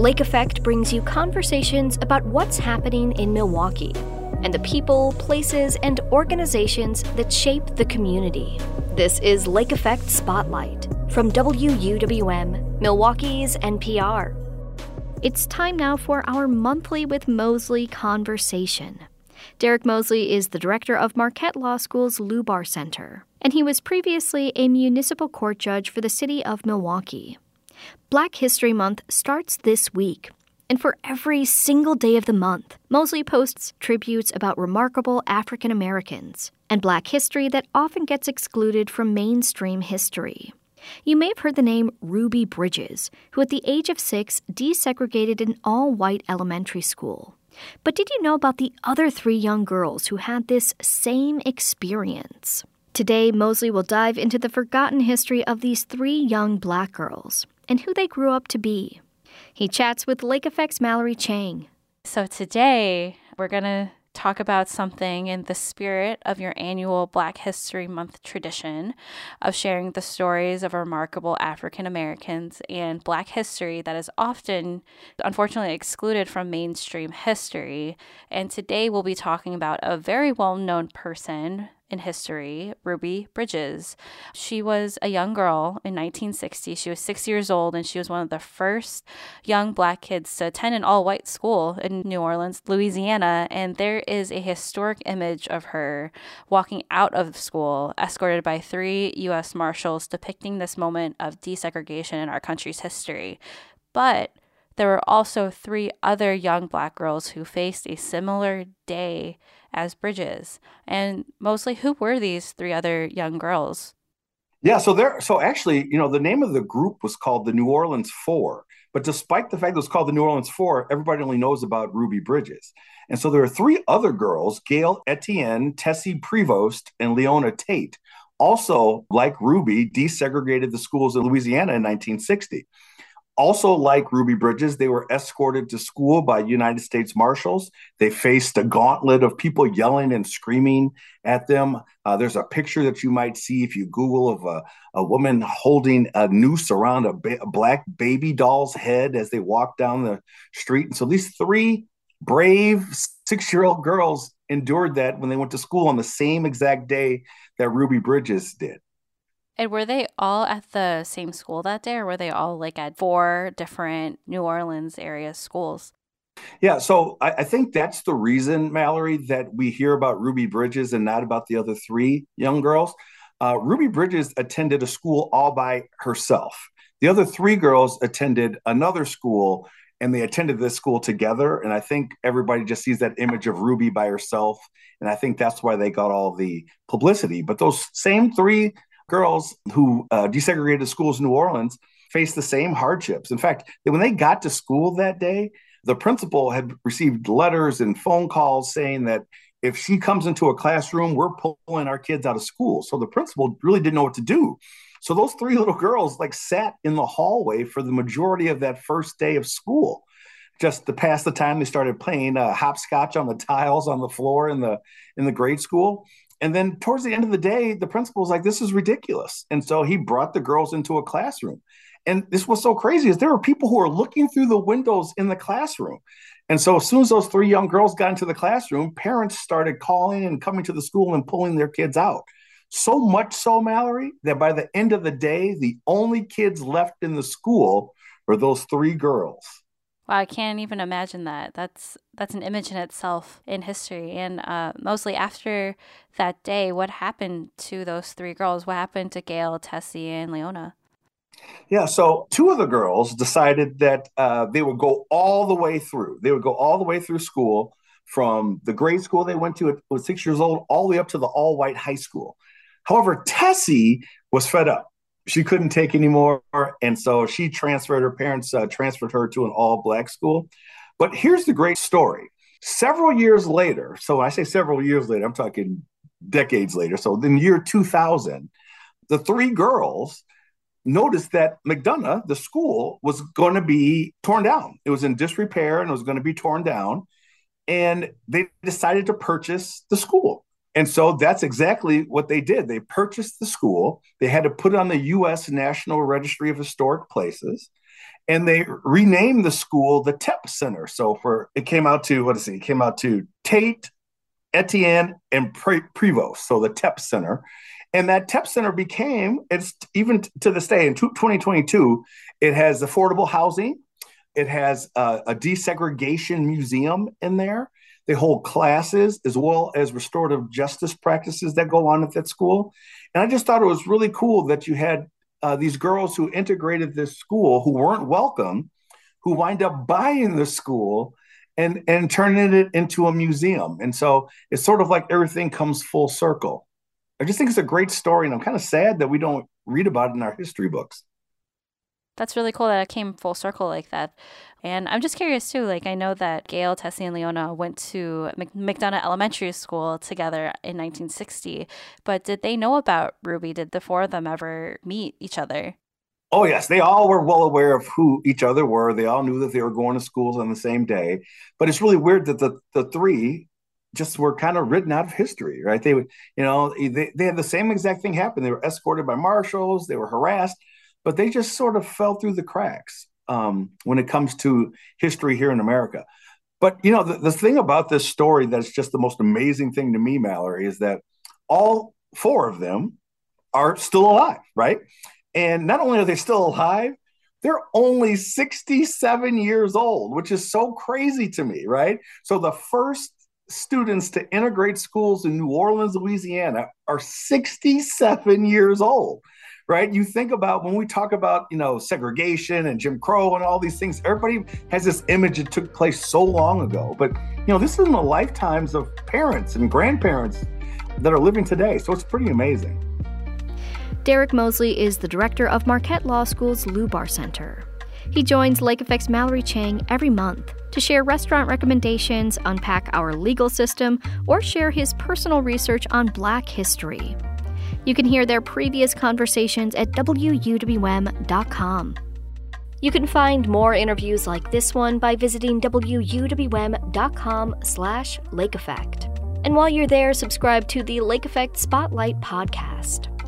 Lake Effect brings you conversations about what's happening in Milwaukee and the people, places, and organizations that shape the community. This is Lake Effect Spotlight from WUWM, Milwaukee's NPR. It's time now for our monthly with Mosley conversation. Derek Mosley is the director of Marquette Law School's Lubar Center, and he was previously a municipal court judge for the city of Milwaukee. Black History Month starts this week, and for every single day of the month, Mosley posts tributes about remarkable African Americans and black history that often gets excluded from mainstream history. You may have heard the name Ruby Bridges, who at the age of six desegregated an all white elementary school. But did you know about the other three young girls who had this same experience? Today, Mosley will dive into the forgotten history of these three young black girls and who they grew up to be. He chats with Lake Effect's Mallory Chang. So today we're going to talk about something in the spirit of your annual Black History Month tradition of sharing the stories of remarkable African Americans and Black history that is often, unfortunately, excluded from mainstream history. And today we'll be talking about a very well known person in history, Ruby Bridges. She was a young girl in 1960. She was six years old, and she was one of the first young black kids to attend an all white school in New Orleans, Louisiana. And there is a historic image of her walking out of school, escorted by three U.S. Marshals, depicting this moment of desegregation in our country's history. But there were also three other young black girls who faced a similar day as Bridges. And Mosley, who were these three other young girls? Yeah, so there, so actually, you know, the name of the group was called the New Orleans Four. But despite the fact it was called the New Orleans Four, everybody only knows about Ruby Bridges. And so there are three other girls, Gail Etienne, Tessie Prevost, and Leona Tate, also, like Ruby, desegregated the schools in Louisiana in 1960. Also, like Ruby Bridges, they were escorted to school by United States Marshals. They faced a gauntlet of people yelling and screaming at them. Uh, there's a picture that you might see if you Google of a, a woman holding a noose around a, ba- a black baby doll's head as they walk down the street. And so these three brave six year old girls endured that when they went to school on the same exact day that Ruby Bridges did. And were they all at the same school that day, or were they all like at four different New Orleans area schools? Yeah, so I, I, think that's the reason, Mallory, that we hear about Ruby Bridges and not about the other three young girls. Uh, Ruby Bridges attended a school all by herself. The other three girls attended another school and they attended this school together. And I think everybody just sees that image of Ruby by herself. And I think that's why they got all the publicity. But those same three girls who uh, desegregated schools in New Orleans faced the same hardships. In fact, when they got to school that day, the principal had received letters and phone calls saying that if she comes into a classroom, we're pulling our kids out of school. So the principal really didn't know what to do. So those three little girls like sat in the hallway for the majority of that first day of school. Just to pass the time, they started playing uh, hopscotch on the tiles on the floor in the in the grade school. And then towards the end of the day, the principal was like, this is ridiculous. And so he brought the girls into a classroom. And this was so crazy is there were people who were looking through the windows in the classroom. And so as soon as those three young girls got into the classroom, parents started calling and coming to the school and pulling their kids out. So much so, Mallory, that by the end of the day, the only kids left in the school were those three girls. Wow, I can't even imagine that. That's that's an image in itself in history. And uh, Mosley after that day, what happened to those three girls? What happened to Gail, Tessie, and Leona? Yeah, so two of the girls decided that uh, they would go all the way through. They would go all the way through school from the grade school they went to at six years old all the way up to the all white high school. However, Tessie was fed up she couldn't take anymore, and so she transferred. Her parents uh, transferred her to an all black school. But here's the great story. Several years later, so I say several years later, I'm talking decades later. So in the year 2000, the three girls noticed that McDonogh, the school, was going to be torn down. It was in disrepair and it was going to be torn down. And they decided to purchase the school. And so that's exactly what they did. They purchased the school. They had to put it on the U.S. National Registry of Historic Places. and they renamed the school the TEP Center. So for it came out to what is it? It came out to Tate, Etienne, and Pre- Prevost. So the TEP Center, and that TEP Center became it's even to this day in 2022. It has affordable housing. It has a, a desegregation museum in there. They hold classes as well as restorative justice practices that go on at that school. And I just thought it was really cool that you had uh, these girls who integrated this school who weren't welcome, who wind up buying the school and and turning it into a museum. And so it's sort of like everything comes full circle. I just think it's a great story, and I'm kind of sad that we don't read about it in our history books. That's really cool that it came full circle like that. And I'm just curious too. Like I know that Gail, Tessie, and Leona went to McDonogh Elementary School together in 1960. But did they know about Ruby? Did the four of them ever meet each other? Oh yes, they all were well aware of who each other were. They all knew that they were going to schools on the same day. But it's really weird that the the three just were kind of written out of history, right? They would, you know, they, they had the same exact thing happen. They were escorted by marshals, they were harassed, but they just sort of fell through the cracks um, when it comes to history here in America. But you know, the, the thing about this story that's just the most amazing thing to me, Mallory, is that all four of them are still alive, right? And not only are they still alive, they're only 67 years old, which is so crazy to me, right? So the first students to integrate schools in New Orleans, Louisiana are 67 years old right? You think about when we talk about, you know, segregation and Jim Crow and all these things, everybody has this image that took place so long ago. But, you know, this is in the lifetimes of parents and grandparents that are living today. So it's pretty amazing. Derek Mosley is the director of Marquette Law School's Lubar Center. He joins Lake Effect's Mallory Chang every month to share restaurant recommendations, unpack our legal system, or share his personal research on Black history. You can hear their previous conversations at wuwm.com. You can find more interviews like this one by visiting wuwm.com slash lake effect. And while you're there, subscribe to the Lake Effect Spotlight podcast.